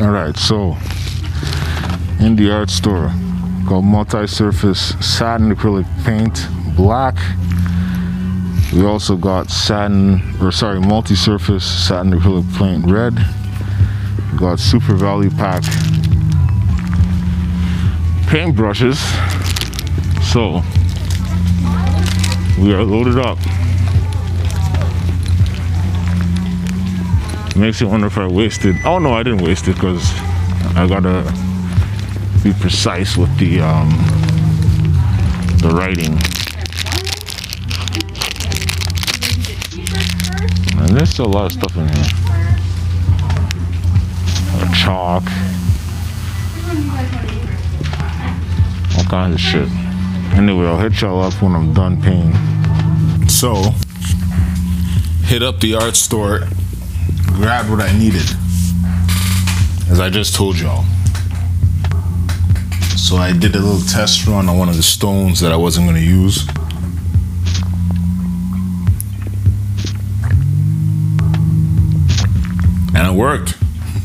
All right, so in the art store, got multi-surface satin acrylic paint, black. We also got satin, or sorry, multi-surface satin acrylic paint, red. We got super value pack paint brushes. So we are loaded up. Makes you wonder if I wasted. Oh no, I didn't waste it because I gotta be precise with the um, the writing. And there's still a lot of stuff in here. Chalk, all kinds of shit. Anyway, I'll hit y'all up when I'm done painting. So, hit up the art store, grabbed what I needed, as I just told y'all. So I did a little test run on one of the stones that I wasn't gonna use. And it worked.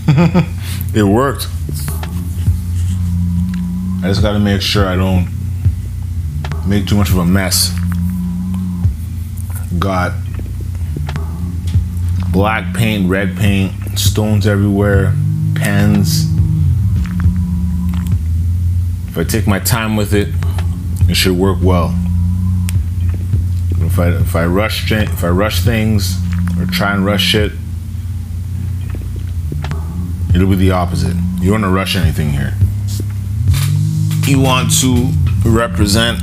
it worked. I just gotta make sure I don't make too much of a mess. Got black paint, red paint, stones everywhere, pens. If I take my time with it, it should work well. If I if I rush if I rush things or try and rush it, it'll be the opposite. You don't want to rush anything here. You want to represent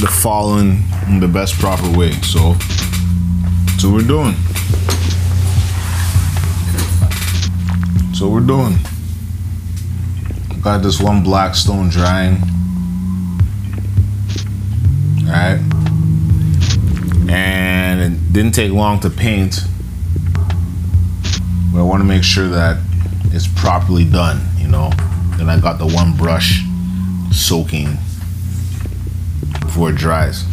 the fallen in the best proper way. So that's what we're doing. So we're doing. Got this one black stone drying. Alright. And it didn't take long to paint. But I want to make sure that it's properly done, you know. Then I got the one brush soaking before it dries.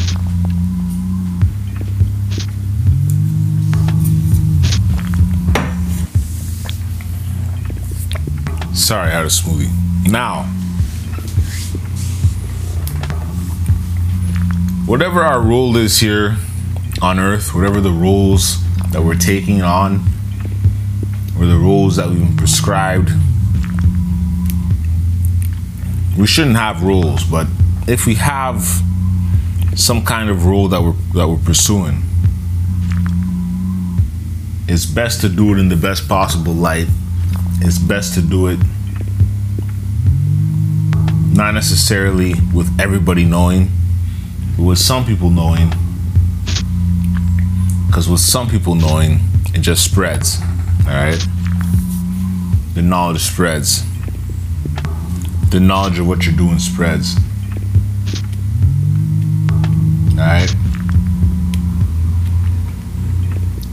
Sorry, I had a smoothie. Now, whatever our role is here on Earth, whatever the roles that we're taking on, or the roles that we've been prescribed, we shouldn't have rules, but if we have some kind of rule that we're that we're pursuing, it's best to do it in the best possible light. It's best to do it not necessarily with everybody knowing, but with some people knowing. Because with some people knowing, it just spreads. All right, the knowledge spreads the knowledge of what you're doing spreads. Alright?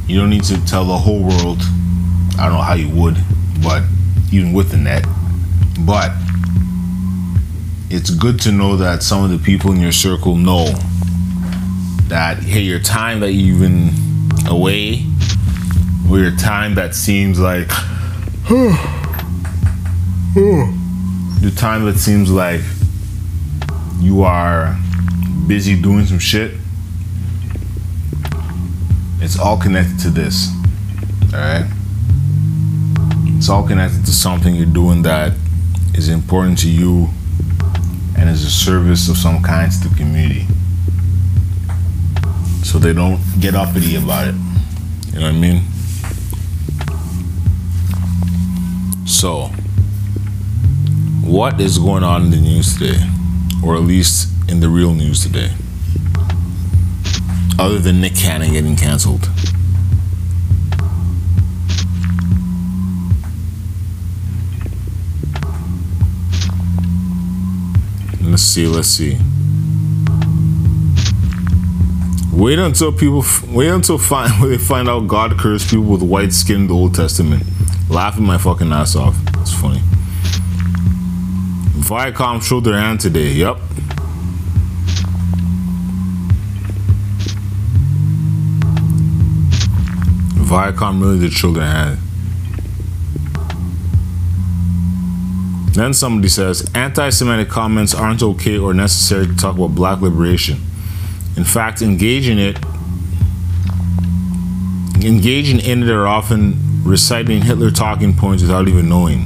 You don't need to tell the whole world. I don't know how you would, but even with the net. But it's good to know that some of the people in your circle know that, hey, your time that you've been away, or your time that seems like, the time that seems like you are busy doing some shit, it's all connected to this. Alright? It's all connected to something you're doing that is important to you and is a service of some kind to the community. So they don't get uppity about it. You know what I mean? So, what is going on in the news today, or at least in the real news today, other than Nick Cannon getting canceled? Let's see, let's see. Wait until people wait until find when they find out God cursed people with white skin in the Old Testament. Laughing my fucking ass off. It's funny. Viacom showed their hand today. Yep. Viacom really did show their hand. Then somebody says anti Semitic comments aren't okay or necessary to talk about black liberation. In fact, engaging it engaging in it are often reciting Hitler talking points without even knowing.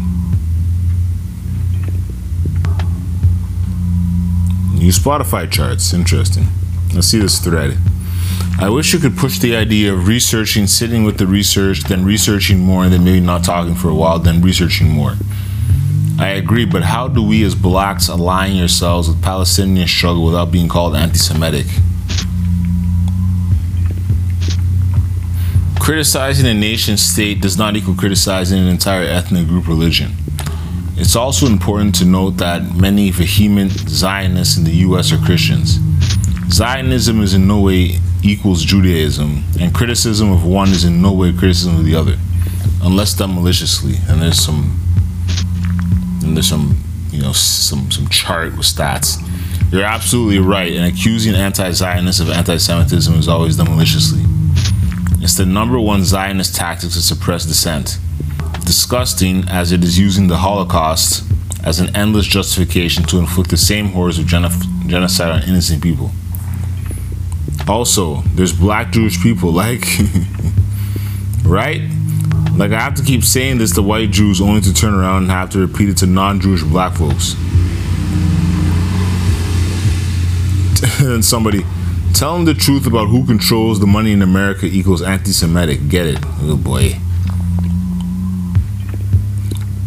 New Spotify charts, interesting. Let's see this thread. I wish you could push the idea of researching, sitting with the research, then researching more, and then maybe not talking for a while, then researching more. I agree, but how do we as blacks align yourselves with Palestinian struggle without being called anti-Semitic? Criticizing a nation state does not equal criticizing an entire ethnic group religion. It's also important to note that many vehement Zionists in the US are Christians. Zionism is in no way equals Judaism, and criticism of one is in no way criticism of the other, unless done maliciously. And there's some, and there's some, you know, some some chart with stats. You're absolutely right, and accusing anti-Zionists of anti-Semitism is always done maliciously. It's the number one Zionist tactic to suppress dissent. Disgusting as it is using the Holocaust as an endless justification to inflict the same horrors of genocide on innocent people. Also, there's black Jewish people, like, right? Like, I have to keep saying this to white Jews only to turn around and have to repeat it to non Jewish black folks. and somebody, Tell them the truth about who controls the money in America equals anti Semitic. Get it? Oh boy.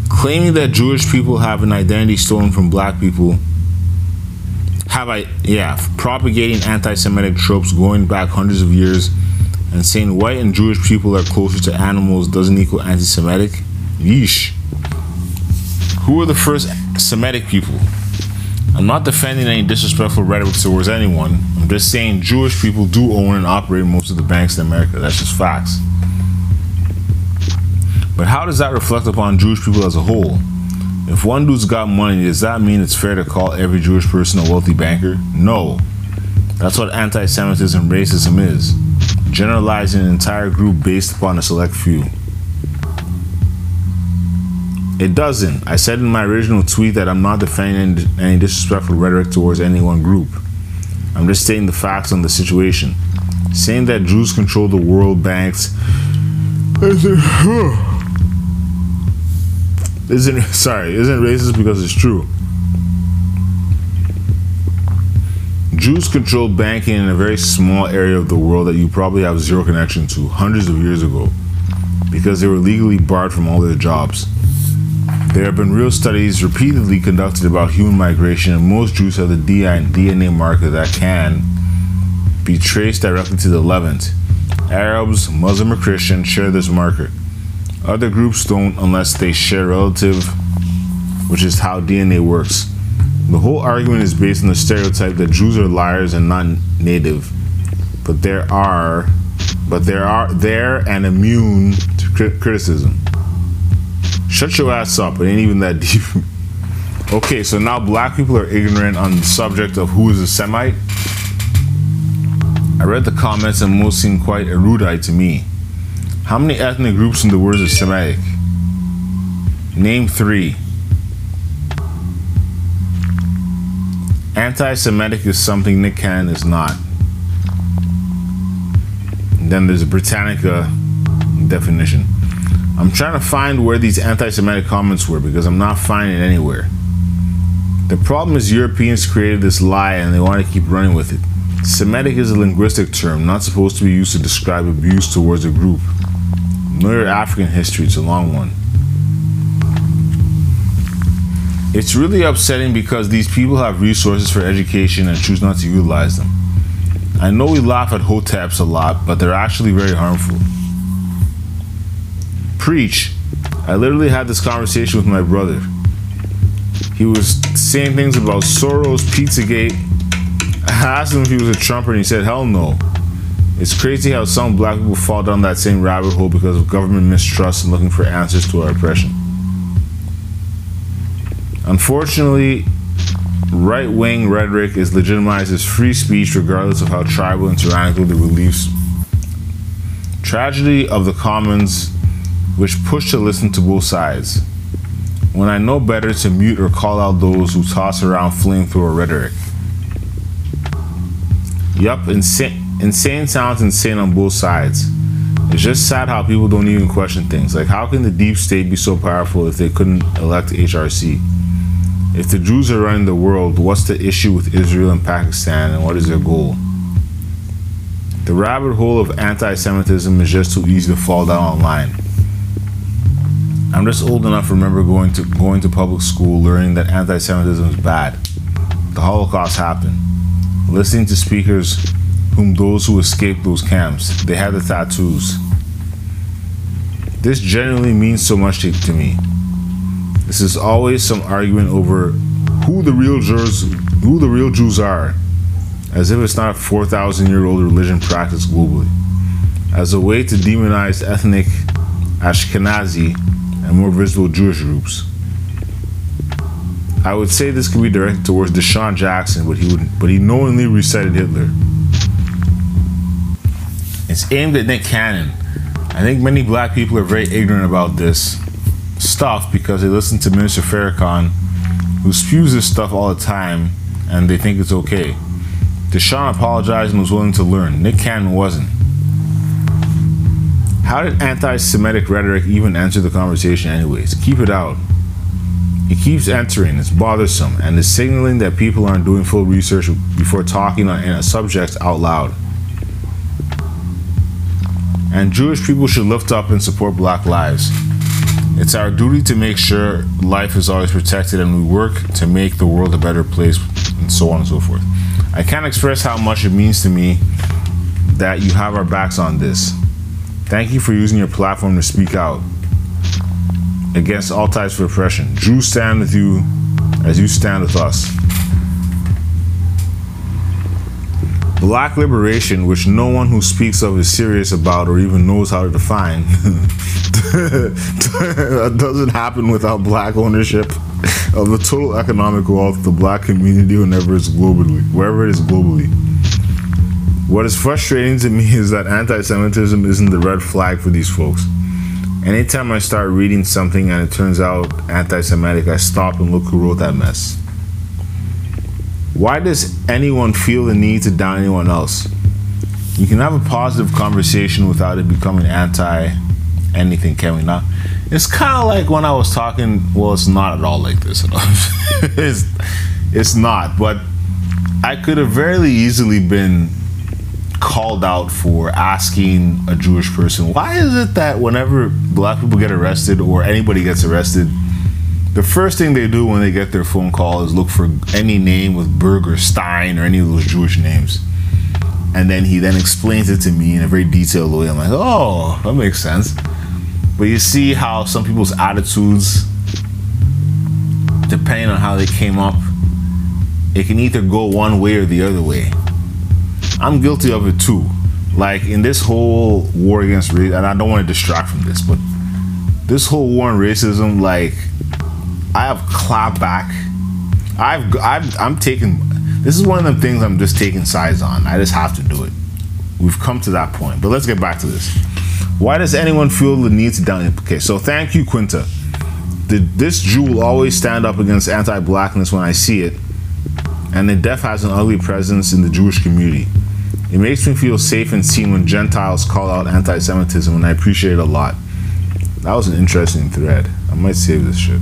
Claiming that Jewish people have an identity stolen from black people. Have I, yeah, propagating anti Semitic tropes going back hundreds of years and saying white and Jewish people are closer to animals doesn't equal anti Semitic? Yeesh. Who were the first Semitic people? I'm not defending any disrespectful rhetoric towards anyone. I'm just saying Jewish people do own and operate most of the banks in America. That's just facts. But how does that reflect upon Jewish people as a whole? If one dude's got money, does that mean it's fair to call every Jewish person a wealthy banker? No. That's what anti Semitism racism is generalizing an entire group based upon a select few. It doesn't. I said in my original tweet that I'm not defending any disrespectful rhetoric towards any one group. I'm just stating the facts on the situation. Saying that Jews control the world banks isn't, isn't sorry, isn't racist because it's true. Jews controlled banking in a very small area of the world that you probably have zero connection to hundreds of years ago because they were legally barred from all their jobs. There have been real studies repeatedly conducted about human migration, and most Jews have the DNA marker that can be traced directly to the Levant. Arabs, Muslim, or Christian share this marker. Other groups don't unless they share relative, which is how DNA works. The whole argument is based on the stereotype that Jews are liars and not native, but there are, but there are there and immune to criticism. Shut your ass up. It ain't even that deep. okay, so now black people are ignorant on the subject of who is a Semite. I read the comments and most seem quite erudite to me. How many ethnic groups in the world are Semitic? Name three. Anti Semitic is something Nick Cannon is not. Then there's a Britannica definition. I'm trying to find where these anti Semitic comments were because I'm not finding anywhere. The problem is Europeans created this lie and they want to keep running with it. Semitic is a linguistic term, not supposed to be used to describe abuse towards a group. Know your African history, it's a long one. It's really upsetting because these people have resources for education and choose not to utilize them. I know we laugh at hoteps a lot, but they're actually very harmful preach, I literally had this conversation with my brother. He was saying things about Soros, Pizzagate. I asked him if he was a Trumper, and he said, hell no. It's crazy how some black people fall down that same rabbit hole because of government mistrust and looking for answers to our oppression. Unfortunately, right wing rhetoric is legitimized as free speech regardless of how tribal and tyrannical the beliefs. Tragedy of the commons which push to listen to both sides. when I know better to mute or call out those who toss around flamethrower rhetoric. Yup, insane, insane sounds insane on both sides. It's just sad how people don't even question things. Like, how can the deep state be so powerful if they couldn't elect HRC? If the Jews are running the world, what's the issue with Israel and Pakistan and what is their goal? The rabbit hole of anti Semitism is just too easy to fall down online. I'm just old enough to remember going to going to public school learning that anti Semitism is bad. The Holocaust happened. Listening to speakers whom those who escaped those camps, they had the tattoos. This generally means so much to, to me. This is always some argument over who the real Jews who the real Jews are, as if it's not a 4,000 year old religion practiced globally, as a way to demonize ethnic Ashkenazi and more visible Jewish groups. I would say this could be directed towards DeSean Jackson, but he would but he knowingly recited Hitler. It's aimed at Nick Cannon. I think many black people are very ignorant about this stuff because they listen to Minister Farrakhan, who spews this stuff all the time, and they think it's okay. DeSean apologized and was willing to learn. Nick Cannon wasn't. How did anti Semitic rhetoric even enter the conversation, anyways? Keep it out. It keeps entering, it's bothersome, and is signaling that people aren't doing full research before talking on a subject out loud. And Jewish people should lift up and support black lives. It's our duty to make sure life is always protected and we work to make the world a better place, and so on and so forth. I can't express how much it means to me that you have our backs on this. Thank you for using your platform to speak out against all types of oppression. Jews stand with you as you stand with us. Black liberation, which no one who speaks of is serious about or even knows how to define, doesn't happen without black ownership of the total economic wealth of the black community whenever it's globally, wherever it is globally. What is frustrating to me is that anti-Semitism isn't the red flag for these folks. Anytime I start reading something and it turns out anti-Semitic, I stop and look who wrote that mess. Why does anyone feel the need to down anyone else? You can have a positive conversation without it becoming anti anything, can we not? It's kind of like when I was talking. Well, it's not at all like this at all. it's, it's not, but I could have very easily been called out for asking a Jewish person, why is it that whenever black people get arrested or anybody gets arrested, the first thing they do when they get their phone call is look for any name with Berg or Stein or any of those Jewish names. And then he then explains it to me in a very detailed way. I'm like, oh, that makes sense. But you see how some people's attitudes, depending on how they came up, it can either go one way or the other way. I'm guilty of it too. Like in this whole war against race, and I don't want to distract from this, but this whole war on racism, like I have clapped back. I've, I've I'm taking. This is one of the things I'm just taking sides on. I just have to do it. We've come to that point. But let's get back to this. Why does anyone feel the need to down? Okay, so thank you, Quinta. The, this Jew always stand up against anti-blackness when I see it, and the deaf has an ugly presence in the Jewish community. It makes me feel safe and seen when Gentiles call out anti Semitism, and I appreciate it a lot. That was an interesting thread. I might save this shit.